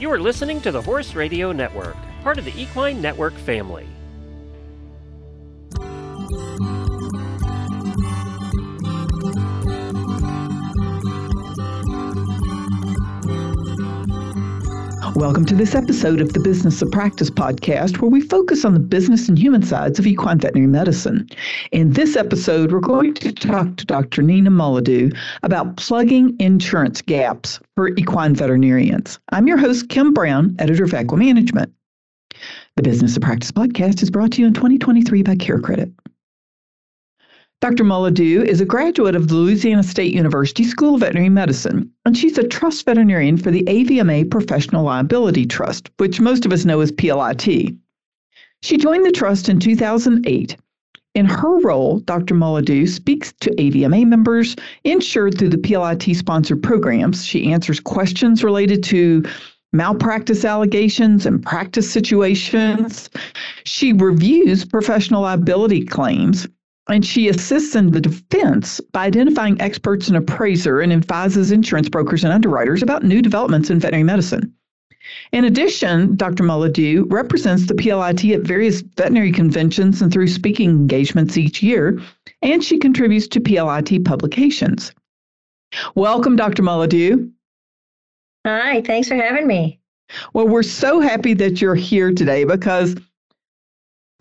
You are listening to the Horse Radio Network, part of the Equine Network family. Welcome to this episode of the Business of Practice podcast, where we focus on the business and human sides of equine veterinary medicine. In this episode, we're going to talk to Dr. Nina Mouledous about plugging insurance gaps for equine veterinarians. I'm your host, Kim Brown, editor of Equimanagement. The Business of Practice podcast is brought to you in 2023 by CareCredit. Dr. Mouledous is a graduate of the Louisiana State University School of Veterinary Medicine, and she's a trust veterinarian for the AVMA Professional Liability Trust, which most of us know as PLIT. She joined the trust in 2008. In her role, Dr. Mouledous speaks to AVMA members insured through the PLIT sponsored programs. She answers questions related to malpractice allegations and practice situations. She reviews professional liability claims and she assists in the defense by identifying experts and appraiser and advises insurance brokers and underwriters about new developments in veterinary medicine. In addition, Dr. Mouledous represents the PLIT at various veterinary conventions and through speaking engagements each year, and she contributes to PLIT publications. Welcome, Dr. Mouledous. Hi, thanks for having me. Well, we're so happy that you're here today because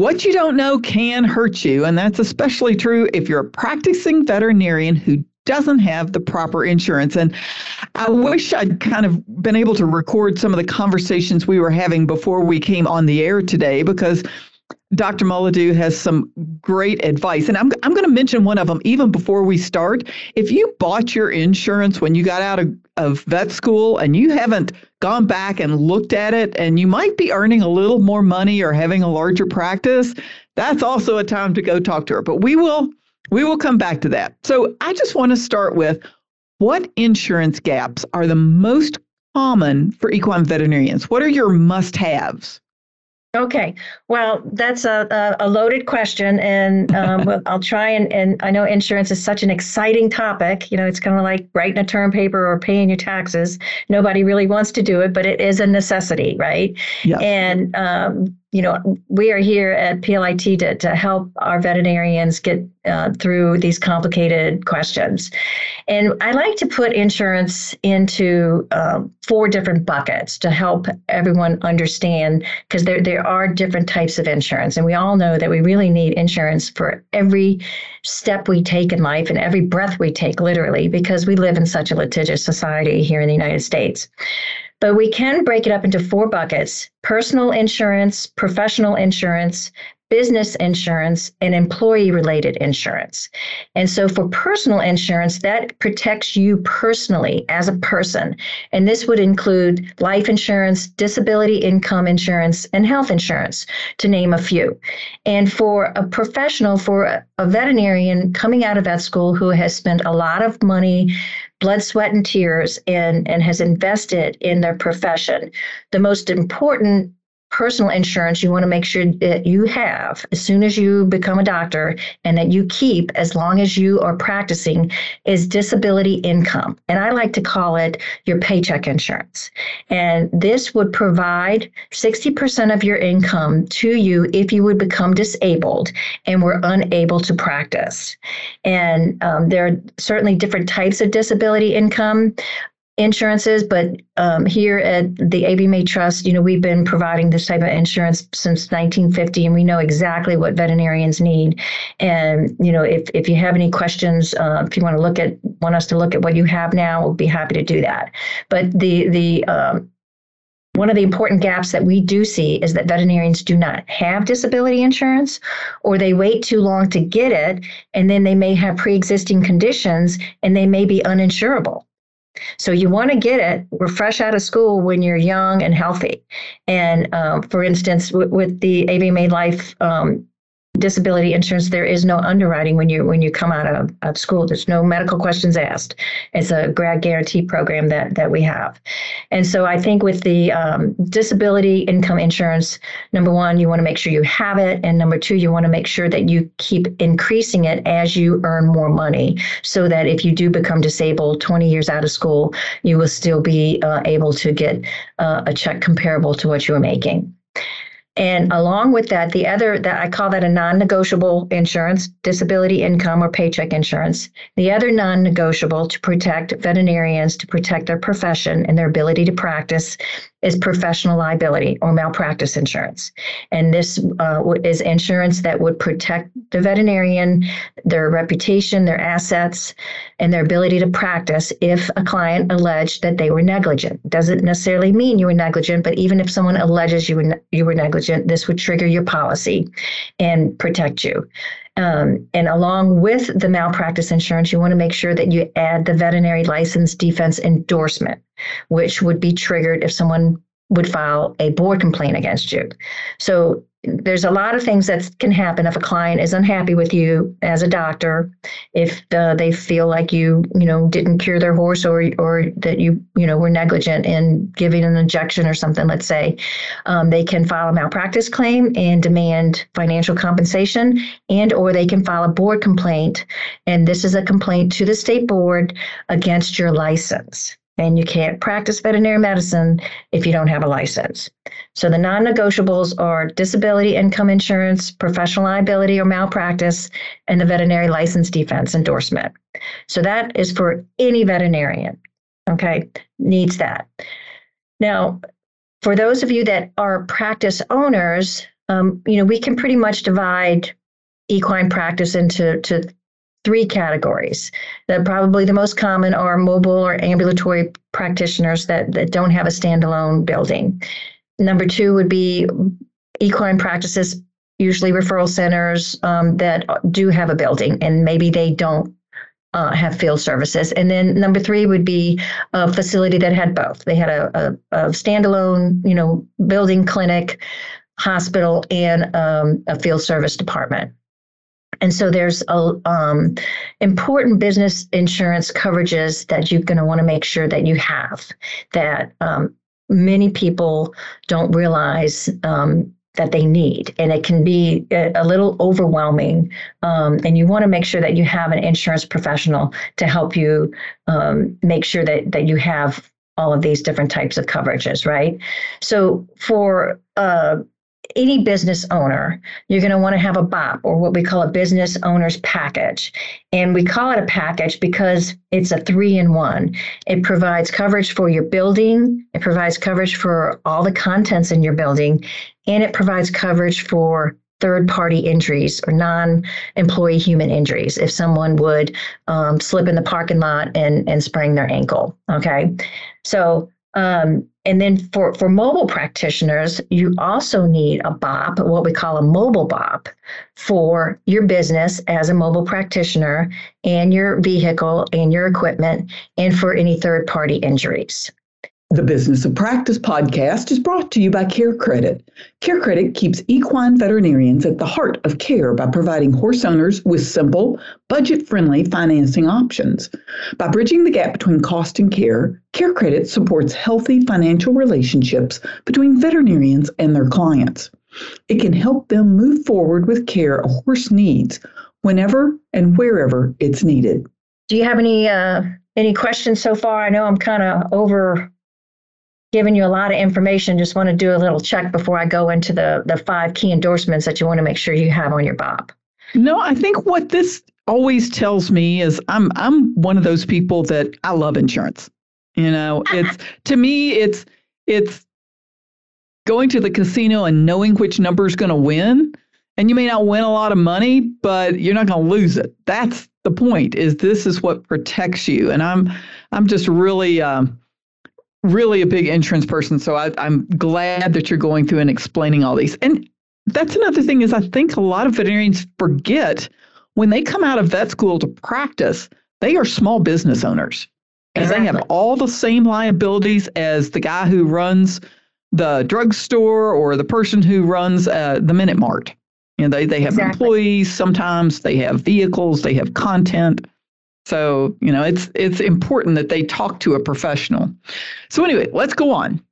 what you don't know can hurt you, and that's especially true if you're a practicing veterinarian who doesn't have the proper insurance. And I wish I'd kind of been able to record some of the conversations we were having before we came on the air today because Dr. Mouledous has some great advice. And I'm, I'm going to mention one of them even before we start. If you bought your insurance when you got out of, of vet school and you haven't gone back and looked at it, and you might be earning a little more money or having a larger practice, that's also a time to go talk to her. But we will we will come back to that. So I just want to start with what insurance gaps are the most common for equine veterinarians? What are your must haves? Okay, well, that's a, a, loaded question, and um, I'll try and, and I know insurance is such an exciting topic. You know, it's kind of like writing a term paper or paying your taxes. Nobody really wants to do it, but it is a necessity, right? Yeah. And um, you know, we are here at PLIT to, to help our veterinarians get uh, through these complicated questions. And I like to put insurance into um, four different buckets to help everyone understand because there, there are different types of insurance. And we all know that we really need insurance for every step we take in life and every breath we take, literally, because we live in such a litigious society here in the United States. But we can break it up into four buckets personal insurance, professional insurance, business insurance, and employee related insurance. And so for personal insurance, that protects you personally as a person. And this would include life insurance, disability income insurance, and health insurance, to name a few. And for a professional, for a veterinarian coming out of vet school who has spent a lot of money blood, sweat, and tears and, and has invested in their profession. The most important personal insurance you want to make sure that you have as soon as you become a doctor and that you keep as long as you are practicing is disability income. And I like to call it your paycheck insurance. And this would provide 60% of your income to you if you would become disabled and were unable to practice. And um, there are certainly different types of disability income insurances, but um, here at the AVMA Trust, you know, we've been providing this type of insurance since 1950, and we know exactly what veterinarians need. And you know, if if you have any questions, uh, if you want to look at want us to look at what you have now, we'll be happy to do that. But the the um, one of the important gaps that we do see is that veterinarians do not have disability insurance or they wait too long to get it and then they may have pre-existing conditions and they may be uninsurable. So you want to get it. We're fresh out of school when you're young and healthy. And um, for instance, with, with the AVMA Life um, disability insurance, there is no underwriting when you when you come out of, of school. There's no medical questions asked. It's a grad guarantee program that that we have, and so I think with the um, disability income insurance, number one, you want to make sure you have it, and number two, you want to make sure that you keep increasing it as you earn more money, so that if you do become disabled 20 years out of school, you will still be uh, able to get uh, a check comparable to what you were making. And along with that, the other that I call that a non-negotiable insurance, disability income or paycheck insurance. The other non-negotiable to protect veterinarians, to protect their profession and their ability to practice is professional liability or malpractice insurance. And this uh, is insurance that would protect the veterinarian, their reputation, their assets, and their ability to practice if a client alleged that they were negligent. Doesn't necessarily mean you were negligent, but even if someone alleges you were, you were negligent, this would trigger your policy and protect you. Um, and along with the malpractice insurance, you want to make sure that you add the veterinary license defense endorsement, which would be triggered if someone would file a board complaint against you. So there's a lot of things that can happen if a client is unhappy with you as a doctor if uh, they feel like you you know didn't cure their horse or or that you you know were negligent in giving an injection or something let's say um, they can file a malpractice claim and demand financial compensation and or they can file a board complaint and this is a complaint to the state board against your license and you can't practice veterinary medicine if you don't have a license. So the non negotiables are disability income insurance, professional liability or malpractice, and the veterinary license defense endorsement. So that is for any veterinarian, okay, needs that. Now, for those of you that are practice owners, um, you know, we can pretty much divide equine practice into to three categories. That probably the most common are mobile or ambulatory practitioners that, that don't have a standalone building. Number two would be equine practices, usually referral centers um, that do have a building and maybe they don't uh, have field services. And then number three would be a facility that had both. They had a, a, a standalone, you know, building, clinic, hospital, and um, a field service department. And so there's a, um, important business insurance coverages that you're going to want to make sure that you have that um, many people don't realize um, that they need. And it can be a, a little overwhelming. Um, and you want to make sure that you have an insurance professional to help you um, make sure that, that you have all of these different types of coverages, right? So for uh, any business owner, you're going to want to have a BOP or what we call a business owner's package. And we call it a package because it's a three in one. It provides coverage for your building, it provides coverage for all the contents in your building, and it provides coverage for third party injuries or non employee human injuries if someone would um, slip in the parking lot and, and sprain their ankle. Okay. So um, and then for, for mobile practitioners, you also need a BOP, what we call a mobile BOP, for your business as a mobile practitioner and your vehicle and your equipment and for any third party injuries. The Business of Practice podcast is brought to you by Care Credit. Care Credit keeps equine veterinarians at the heart of care by providing horse owners with simple, budget friendly financing options. By bridging the gap between cost and care, Care Credit supports healthy financial relationships between veterinarians and their clients. It can help them move forward with care a horse needs whenever and wherever it's needed. Do you have any uh, any questions so far? I know I'm kind of over given you a lot of information. Just want to do a little check before I go into the the five key endorsements that you want to make sure you have on your BOP. No, I think what this always tells me is I'm I'm one of those people that I love insurance. You know, it's to me it's it's going to the casino and knowing which number is going to win. And you may not win a lot of money, but you're not going to lose it. That's the point. Is this is what protects you? And I'm I'm just really um, really a big insurance person, so I, I'm glad that you're going through and explaining all these. And that's another thing is I think a lot of veterinarians forget when they come out of vet school to practice, they are small business owners. And exactly. they have all the same liabilities as the guy who runs the drugstore or the person who runs uh, the Minute Mart. You know, they, they have Exactly. employees, sometimes they have vehicles, they have content. So, you know, it's it's important that they talk to a professional. So anyway, let's go on.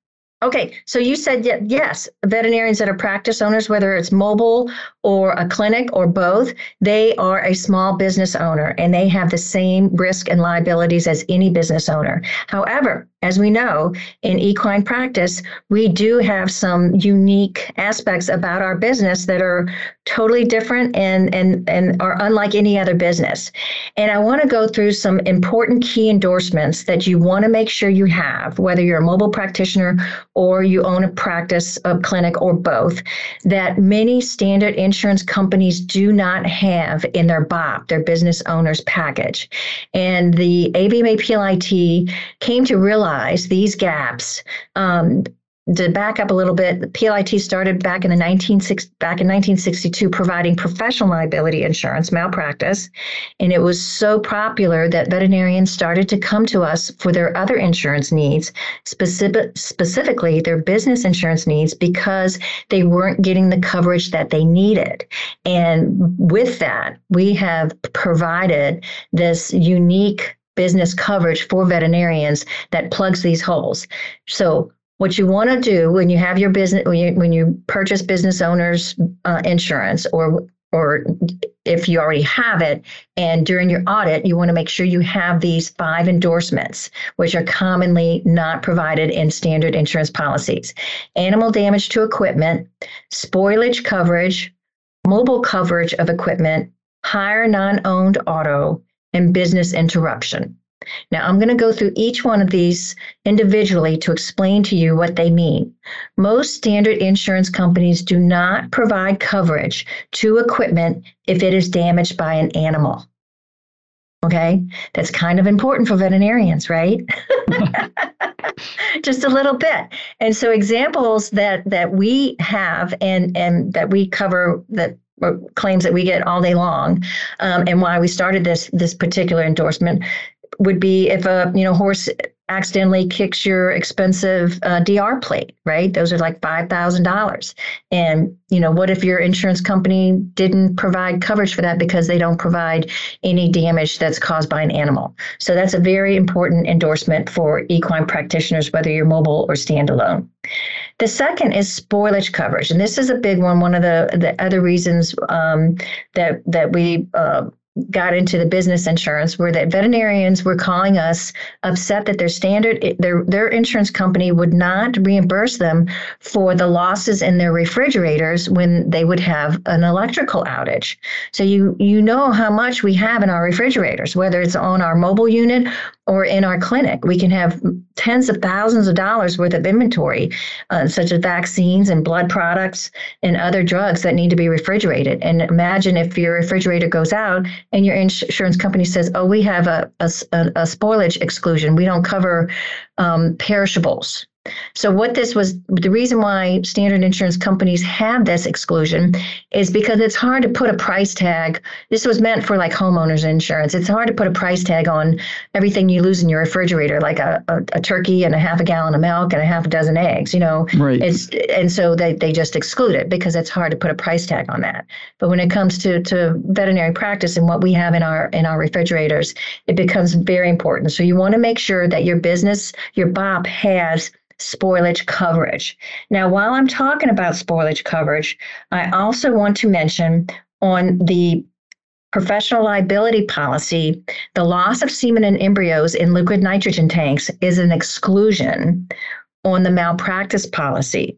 Okay, so you said yes, veterinarians that are practice owners, whether it's mobile or a clinic or both, they are a small business owner and they have the same risk and liabilities as any business owner. However, as we know, in equine practice, we do have some unique aspects about our business that are totally different and and and are unlike any other business. And I want to go through some important key endorsements that you want to make sure you have, whether you're a mobile practitioner or you own a practice, a clinic, or both, that many standard insurance companies do not have in their BOP, their business owner's package. And the AVMA PLIT came to realize these gaps. Um, to back up a little bit, the PLIT started back in the 1960, back in 1962 providing professional liability insurance, malpractice, and it was so popular that veterinarians started to come to us for their other insurance needs, specific, specifically their business insurance needs, because they weren't getting the coverage that they needed. And with that, we have provided this unique business coverage for veterinarians that plugs these holes. So what you want to do when you have your business when you when you purchase business owners uh, insurance or or if you already have it and during your audit you want to make sure you have these five endorsements which are commonly not provided in standard insurance policies animal damage to equipment spoilage coverage mobile coverage of equipment hire non-owned auto and business interruption now, I'm going to go through each one of these individually to explain to you what they mean. Most standard insurance companies do not provide coverage to equipment if it is damaged by an animal. Okay, that's kind of important for veterinarians, right? Just a little bit. And so examples that that we have and and that we cover that claims that we get all day long, um, and why we started this this particular endorsement would be if a you know horse accidentally kicks your expensive uh, DR plate, right? Those are like five thousand dollars. And you know, what if your insurance company didn't provide coverage for that because they don't provide any damage that's caused by an animal? So that's a very important endorsement for equine practitioners, whether you're mobile or standalone. The second is spoilage coverage, and this is a big one. One of the the other reasons um, that that we uh, got into the business insurance were that veterinarians were calling us upset that their standard their their insurance company would not reimburse them for the losses in their refrigerators when they would have an electrical outage. So you you know how much we have in our refrigerators whether it's on our mobile unit or in our clinic. We can have tens of thousands of dollars worth of inventory, uh, such as vaccines and blood products and other drugs that need to be refrigerated. And imagine if your refrigerator goes out and your insurance company says, "Oh, we have a a, a spoilage exclusion. We don't cover um, perishables." So, what this was the reason why standard insurance companies have this exclusion is because it's hard to put a price tag. This was meant for like homeowners insurance. It's hard to put a price tag on everything you lose in your refrigerator, like a, a, a turkey and a half a gallon of milk and a half a dozen eggs. You know, Right. it's and so they, they just exclude it because it's hard to put a price tag on that. But when it comes to, to veterinary practice and what we have in our in our refrigerators, it becomes very important. So you want to make sure that your business, your BOP has spoilage coverage. Now, while I'm talking about spoilage coverage, I also want to mention on the professional liability policy, the loss of semen and embryos in liquid nitrogen tanks is an exclusion on the malpractice policy.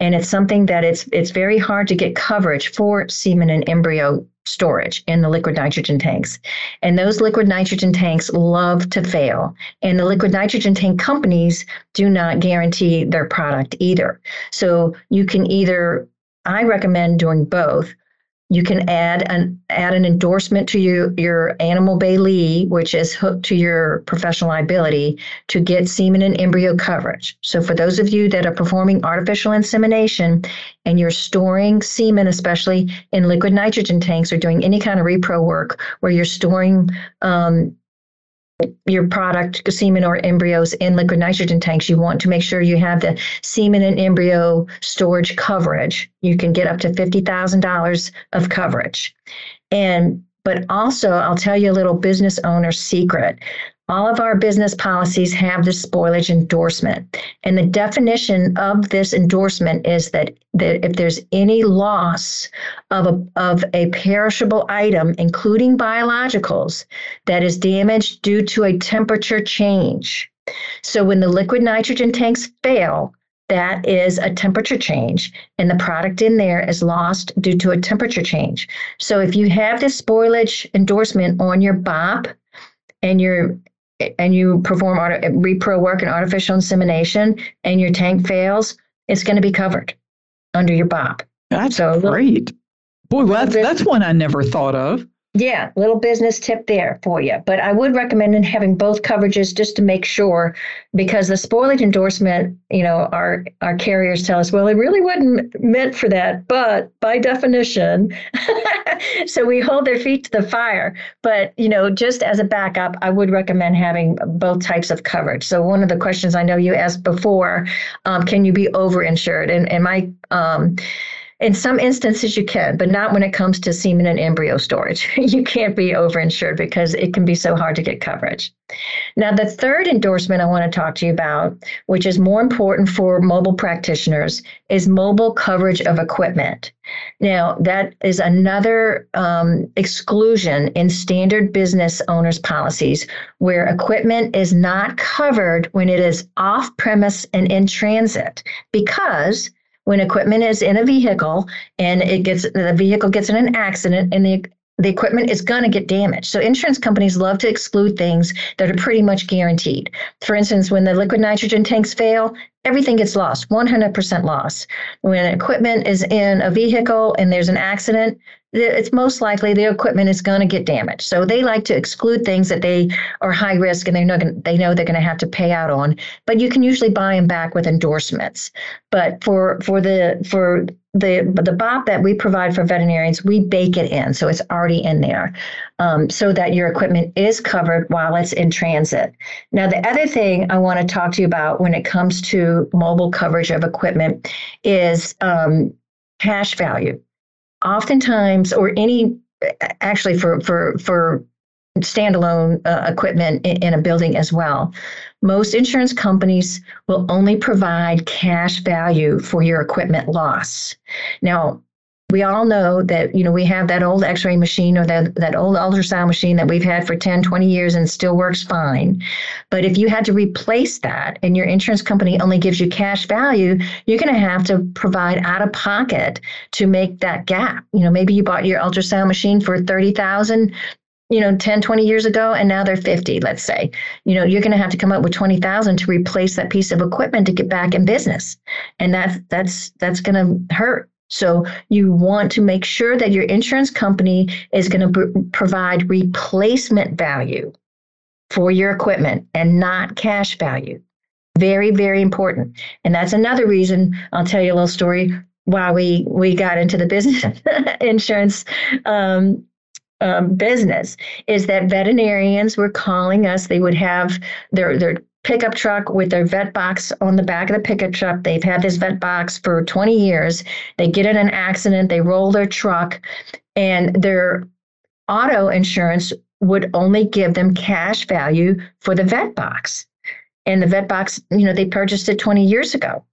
And it's something that it's it's very hard to get coverage for semen and embryo storage in the liquid nitrogen tanks. And those liquid nitrogen tanks love to fail. And the liquid nitrogen tank companies do not guarantee their product either. So you can either, I recommend doing both. You can add an add an endorsement to your, your animal bailee, which is hooked to your professional liability to get semen and embryo coverage. So for those of you that are performing artificial insemination and you're storing semen, especially in liquid nitrogen tanks or doing any kind of repro work where you're storing um, your product, semen or embryos in liquid nitrogen tanks, you want to make sure you have the semen and embryo storage coverage. You can get up to $50,000 of coverage. And but also, I'll tell you a little business owner secret. All of our business policies have the spoilage endorsement. And the definition of this endorsement is that, that if there's any loss of a, of a perishable item, including biologicals, that is damaged due to a temperature change. So when the liquid nitrogen tanks fail, that is a temperature change, and the product in there is lost due to a temperature change. So if you have this spoilage endorsement on your BOP and you're and you perform repro work and artificial insemination and your tank fails, it's going to be covered under your BOP. That's so great. Boy, well, that's, that's one I never thought of. Yeah, little business tip there for you. But I would recommend having both coverages just to make sure, because the spoilage endorsement, you know, our our carriers tell us, well, it really wasn't meant for that, but by definition, so we hold their feet to the fire. But you know, just as a backup, I would recommend having both types of coverage. So one of the questions I know you asked before, um, can you be overinsured? And and my um, in some instances, you can, but not when it comes to semen and embryo storage. you can't be overinsured because it can be so hard to get coverage. Now, the third endorsement I want to talk to you about, which is more important for mobile practitioners, is mobile coverage of equipment. Now, that is another um, exclusion in standard business owners' policies where equipment is not covered when it is off premise and in transit because when equipment is in a vehicle and it gets the vehicle gets in an accident and the the equipment is going to get damaged. So insurance companies love to exclude things that are pretty much guaranteed. For instance, when the liquid nitrogen tanks fail, everything gets lost, 100% loss. When equipment is in a vehicle and there's an accident, it's most likely the equipment is going to get damaged. So they like to exclude things that they are high risk and they're not they know they're going to have to pay out on. But you can usually buy them back with endorsements. But for for the for the the BOP that we provide for veterinarians, we bake it in, so it's already in there, um, so that your equipment is covered while it's in transit. Now, the other thing I want to talk to you about when it comes to mobile coverage of equipment is um, cash value oftentimes, or any actually for for for standalone uh, equipment in, in, a building as well. Most insurance companies will only provide cash value for your equipment loss. Now, we all know that you know we have that old x-ray machine or that, that old ultrasound machine that we've had for 10 20 years and still works fine. But if you had to replace that and your insurance company only gives you cash value you're going to have to provide out of pocket to make that gap. You know maybe you bought your ultrasound machine for 30000 you know 10 20 years ago and now they're 50 let's say. You know you're going to have to come up with 20000 to replace that piece of equipment to get back in business. And that's that's that's going to hurt so you want to make sure that your insurance company is going to pr- provide replacement value for your equipment and not cash value. Very, very important. And that's another reason I'll tell you a little story why we we got into the business insurance um, um, business is that veterinarians were calling us. They would have their their pickup truck with their vet box on the back of the pickup truck. They've had this vet box for 20 years. They get in an accident, they roll their truck, and their auto insurance would only give them cash value for the vet box. And the vet box, you know, they purchased it 20 years ago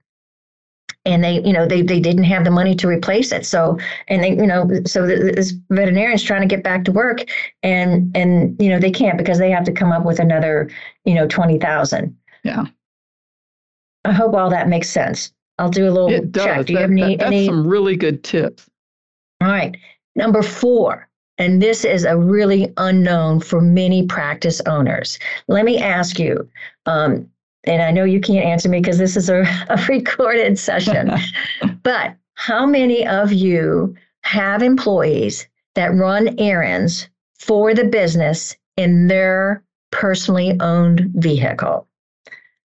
and they you know they, they didn't have the money to replace it. So and they you know so this veterinarian's trying to get back to work and and you know they can't because they have to come up with another you know 20,000 yeah. I hope all that makes sense. I'll do a little it does. check do you that, have any, that, that's any... some really good tips. All right. Number 4 and this is a really unknown for many practice owners. Let me ask you um, and I know you can't answer me because this is a, a recorded session, but how many of you have employees that run errands for the business in their personally owned vehicle?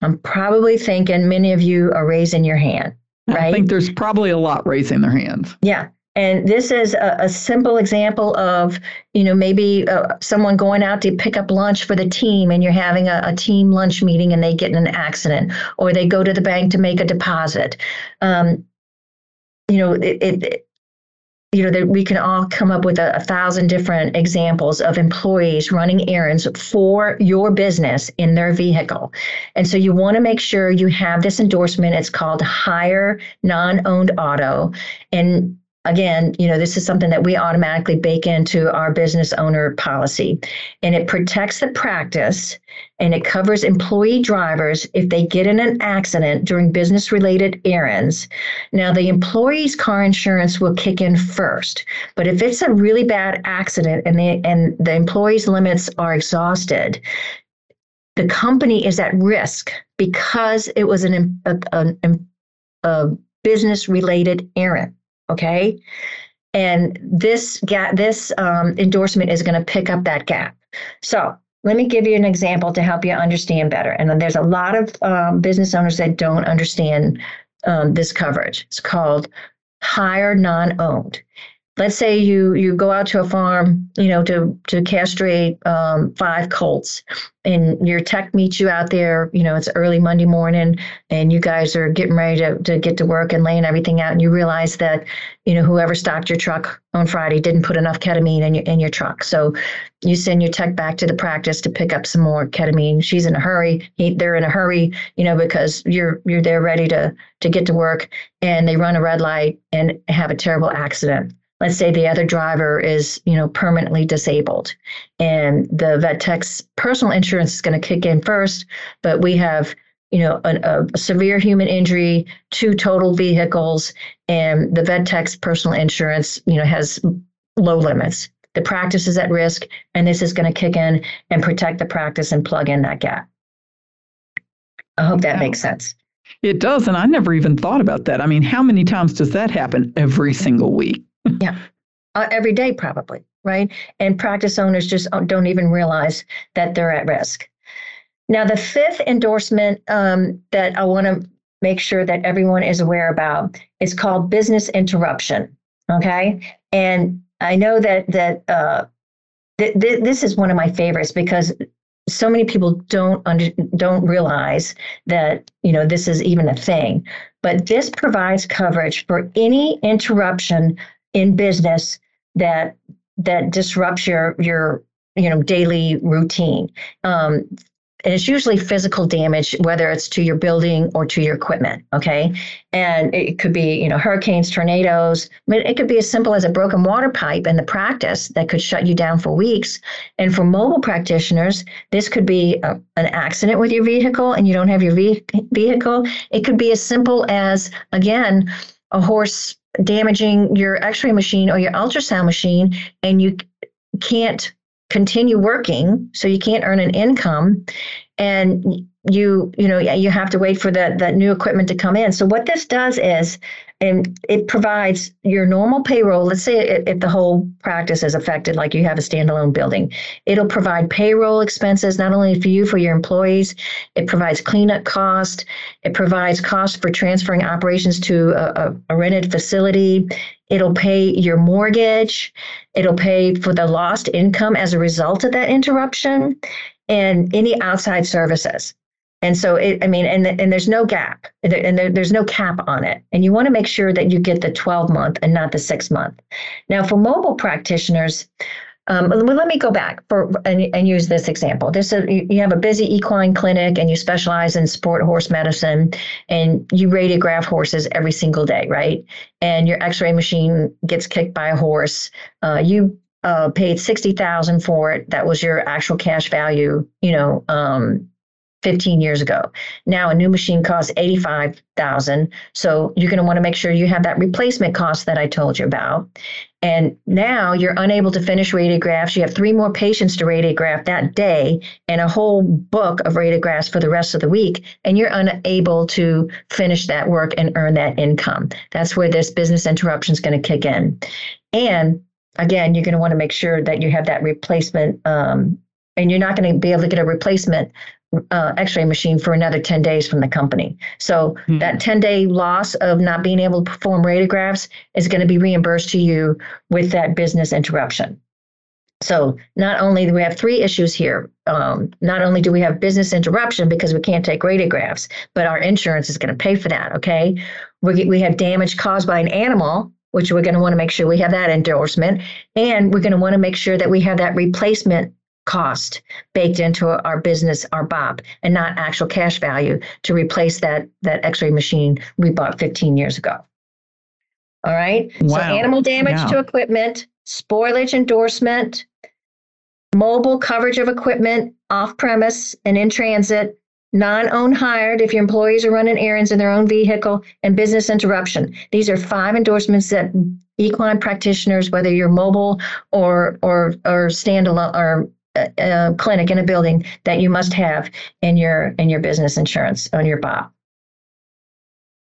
I'm probably thinking many of you are raising your hand, right? I think there's probably a lot raising their hands. Yeah. And this is a, a, simple example of, you know, maybe uh, someone going out to pick up lunch for the team and you're having a, a, team lunch meeting and they get in an accident or they go to the bank to make a deposit. Um, you know, it, it you know that we can all come up with a, a, thousand different examples of employees running errands for your business in their vehicle. And so you want to make sure you have this endorsement. It's called hire non-owned auto. And again, you know, this is something that we automatically bake into our business owner policy. And it protects the practice and it covers employee drivers if they get in an accident during business related errands. Now, the employee's car insurance will kick in first. But if it's a really bad accident and the, and the employee's limits are exhausted, the company is at risk because it was an, a, a, a business related errand. Okay. And this gap, this um, endorsement is going to pick up that gap. So let me give you an example to help you understand better. And there's a lot of um, business owners that don't understand um, this coverage. It's called hire non-owned let's say you you go out to a farm you know to to castrate um, five colts and your tech meets you out there you know it's early monday morning and you guys are getting ready to, to get to work and laying everything out and you realize that you know whoever stocked your truck on friday didn't put enough ketamine in your in your truck. So you send your tech back to the practice to pick up some more ketamine. She's in a hurry. He, they're in a hurry you know because you're you're there ready to to get to work and they run a red light and have a terrible accident let's say the other driver is you know permanently disabled and the vet tech's personal insurance is going to kick in first but we have you know a, a, severe human injury two total vehicles and the vet tech's personal insurance you know has low limits. The practice is at risk and this is going to kick in and protect the practice and plug in that gap. I hope that makes sense. It does and i never even thought about that. I mean how many times does that happen every single week yeah. Uh, every day, probably, right? And practice owners just uh, don't even realize that they're at risk. Now, the fifth endorsement um, that I want to make sure that everyone is aware about is called business interruption. Okay, and I know that that uh, th- th- this is one of my favorites because so many people don't under, don't realize that you know this is even a thing. But this provides coverage for any interruption in business that that disrupts your your you know daily routine. Um, and it's usually physical damage whether it's to your building or to your equipment okay? And it could be you know hurricanes tornadoes but it could be as simple as a broken water pipe in the practice that could shut you down for weeks. And for mobile practitioners this could be a, an accident with your vehicle and you don't have your ve- vehicle. It could be as simple as again a horse damaging your x-ray machine or your ultrasound machine and you can't continue working so you can't earn an income and you you know you have to wait for that that new equipment to come in. So what this does is and it provides your normal payroll. Let's say if, if the whole practice is affected like you have a standalone building it'll provide payroll expenses not only for you for your employees. It provides cleanup cost. It provides cost for transferring operations to a, a, a rented facility. It'll pay your mortgage. It'll pay for the lost income as a result of that interruption and any outside services and so, it, I mean, and and there's no gap, and there, there's no cap on it. And you want to make sure that you get the 12 month and not the six month. Now, for mobile practitioners, um, let me go back for and, and use this example. This is, you have a busy equine clinic and you specialize in sport horse medicine, and you radiograph horses every single day, right? And your X-ray machine gets kicked by a horse. Uh, you uh, paid sixty thousand for it. That was your actual cash value, you know, um, 15 years ago. Now a new machine costs 85,000. So you're going to want to make sure you have that replacement cost that I told you about. And now you're unable to finish radiographs. You have three more patients to radiograph that day and a whole book of radiographs for the rest of the week. And you're unable to finish that work and earn that income. That's where this business interruption is going to kick in. And again, you're going to want to make sure that you have that replacement um, and you're not going to be able to get a replacement uh, x-ray machine for another 10 days from the company. So mm-hmm. that 10 day loss of not being able to perform radiographs is going to be reimbursed to you with that business interruption. So not only do we have three issues here um, not only do we have business interruption because we can't take radiographs but our insurance is going to pay for that okay? We, we have damage caused by an animal which we're going to want to make sure we have that endorsement and we're going to want to make sure that we have that replacement cost baked into our business, our BOP, and not actual cash value to replace that that X-ray machine we bought 15 years ago. All right. Wow. So animal damage yeah. to equipment, spoilage endorsement, mobile coverage of equipment off premise and in transit, non-owned hired if your employees are running errands in their own vehicle, and business interruption. These are five endorsements that equine practitioners, whether you're mobile or or or standalone or a, clinic in a building that you must have in your in your business insurance on your BOP.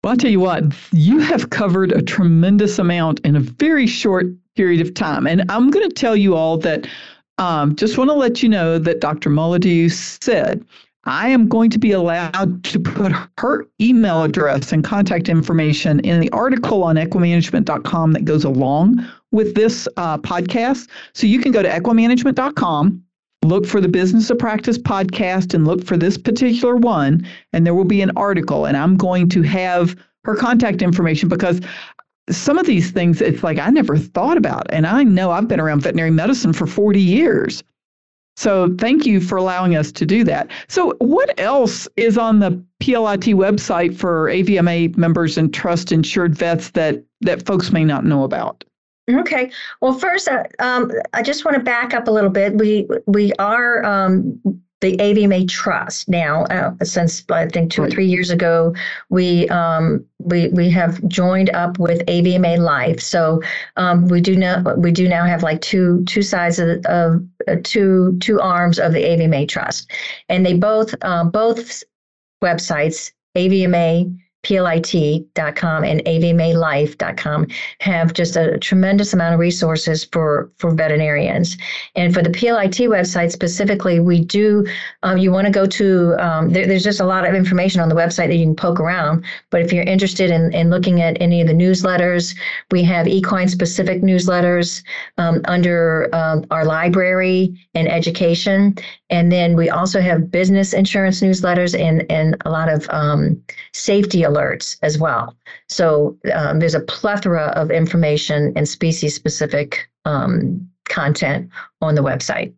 Well, I'll tell you what, you have covered a tremendous amount in a very short period of time. And I'm going to tell you all that um, just want to let you know that Dr. Mouledous said, I am going to be allowed to put her email address and contact information in the article on equimanagement.com that goes along with this uh, podcast. So you can go to equimanagement.com look for the Business of Practice podcast and look for this particular one, and there will be an article. And I'm going to have her contact information because some of these things, it's like I never thought about. And I know I've been around veterinary medicine for 40 years. So thank you for allowing us to do that. So, what else is on the PLIT website for AVMA members and trust insured vets that, that folks may not know about? Okay. Well, first, uh, um, I just want to back up a little bit. We we are um, the AVMA Trust now. Uh, since I think two or three years ago, we um, we we have joined up with AVMA Life. So um, we do now we do now have like two two sides of, of uh, two two arms of the AVMA Trust, and they both uh, both websites AVMA PLIT.com and avmalife.com have just a tremendous amount of resources for, for veterinarians. And for the PLIT website specifically, we do, um, you want to go to, um, there, there's just a lot of information on the website that you can poke around. But if you're interested in, in looking at any of the newsletters, we have equine specific newsletters um, under uh, our library and education. And then we also have business insurance newsletters and, and a lot of um, safety alerts as well. So um, there's a plethora of information and species specific um, content on the website.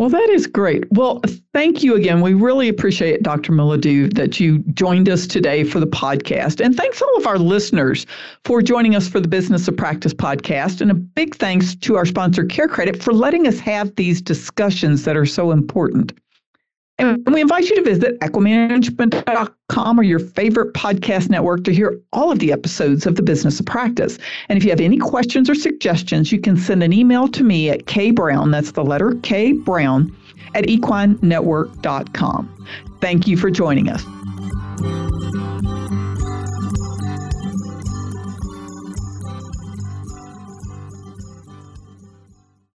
Well, that is great. Well, thank you again. We really appreciate, Dr. Mouledous, that you joined us today for the podcast. And thanks all of our listeners for joining us for the Business of Practice podcast. And a big thanks to our sponsor, CareCredit, for letting us have these discussions that are so important. And we invite you to visit equimanagement.com or your favorite podcast network to hear all of the episodes of the Business of Practice. And if you have any questions or suggestions, you can send an email to me at kbrown, that's the letter K Brown, at equinenetwork.com. Thank you for joining us.